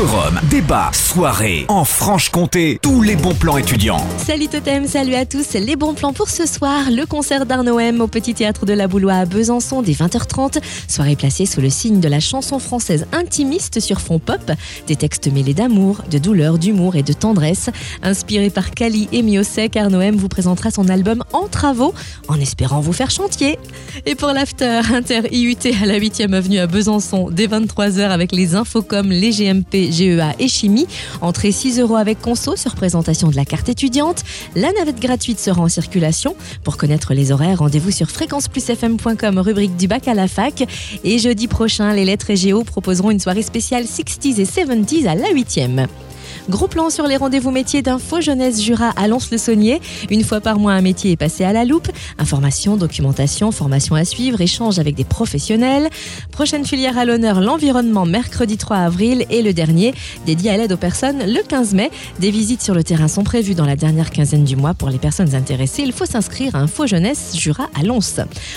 Forum, débat, soirée, en Franche-Comté, tous les bons plans étudiants. Salut Totem, salut à tous. Les bons plans pour ce soir, le concert d'Arnaud M au Petit Théâtre de la Boulois à Besançon dès 20h30. Soirée placée sous le signe de la chanson française intimiste sur fond pop. Des textes mêlés d'amour, de douleur, d'humour et de tendresse. Inspiré par Kali et Miosek, Arnaud M vous présentera son album En Travaux, en espérant vous faire chantier. Et pour l'after, Inter IUT à la 8e avenue à Besançon dès 23h avec les Infocom, les GMP GEA et Chimie. Entrée 6 euros avec conso sur présentation de la carte étudiante. La navette gratuite sera en circulation. Pour connaître les horaires, rendez-vous sur fréquenceplusfm.com, rubrique du bac à la fac. Et jeudi prochain, les lettres et géo proposeront une soirée spéciale 60s et 70s à la 8e. Gros plan sur les rendez-vous métiers d'Info Jeunesse Jura à Lons-le-Saunier. Une fois par mois, un métier est passé à la loupe. Information, documentation, formation à suivre, échange avec des professionnels. Prochaine filière à l'honneur, l'environnement, mercredi 3 avril. Et le dernier, dédié à l'aide aux personnes, le 15 mai. Des visites sur le terrain sont prévues dans la dernière quinzaine du mois. Pour les personnes intéressées, il faut s'inscrire à Info Jeunesse Jura à Lons.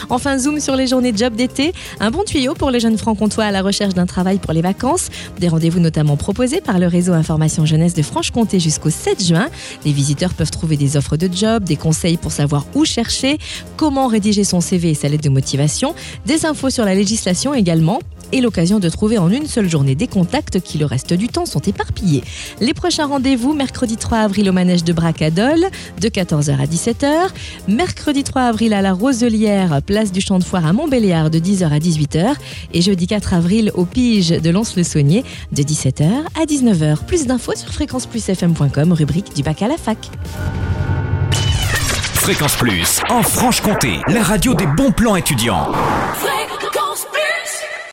Enfin, zoom sur les journées job d'été. Un bon tuyau pour les jeunes francs-comtois à la recherche d'un travail pour les vacances. Des rendez-vous notamment proposés par le réseau Information Jeunesse de Franche-Comté jusqu'au 7 juin. Les visiteurs peuvent trouver des offres de job, des conseils pour savoir où chercher, comment rédiger son CV et sa lettre de motivation, des infos sur la législation également et l'occasion de trouver en une seule journée des contacts qui le reste du temps sont éparpillés. Les prochains rendez-vous, mercredi 3 avril au manège de Bracadol, de 14h à 17h. Mercredi 3 avril à la Roselière, place du Champ de Foire à Montbéliard, de 10h à 18h. Et jeudi 4 avril au Pige de Lons-le-Saunier, de 17h à 19h. Plus d'infos sur fréquenceplusfm.com, rubrique du bac à la fac. Fréquence Plus, en Franche-Comté, la radio des bons plans étudiants.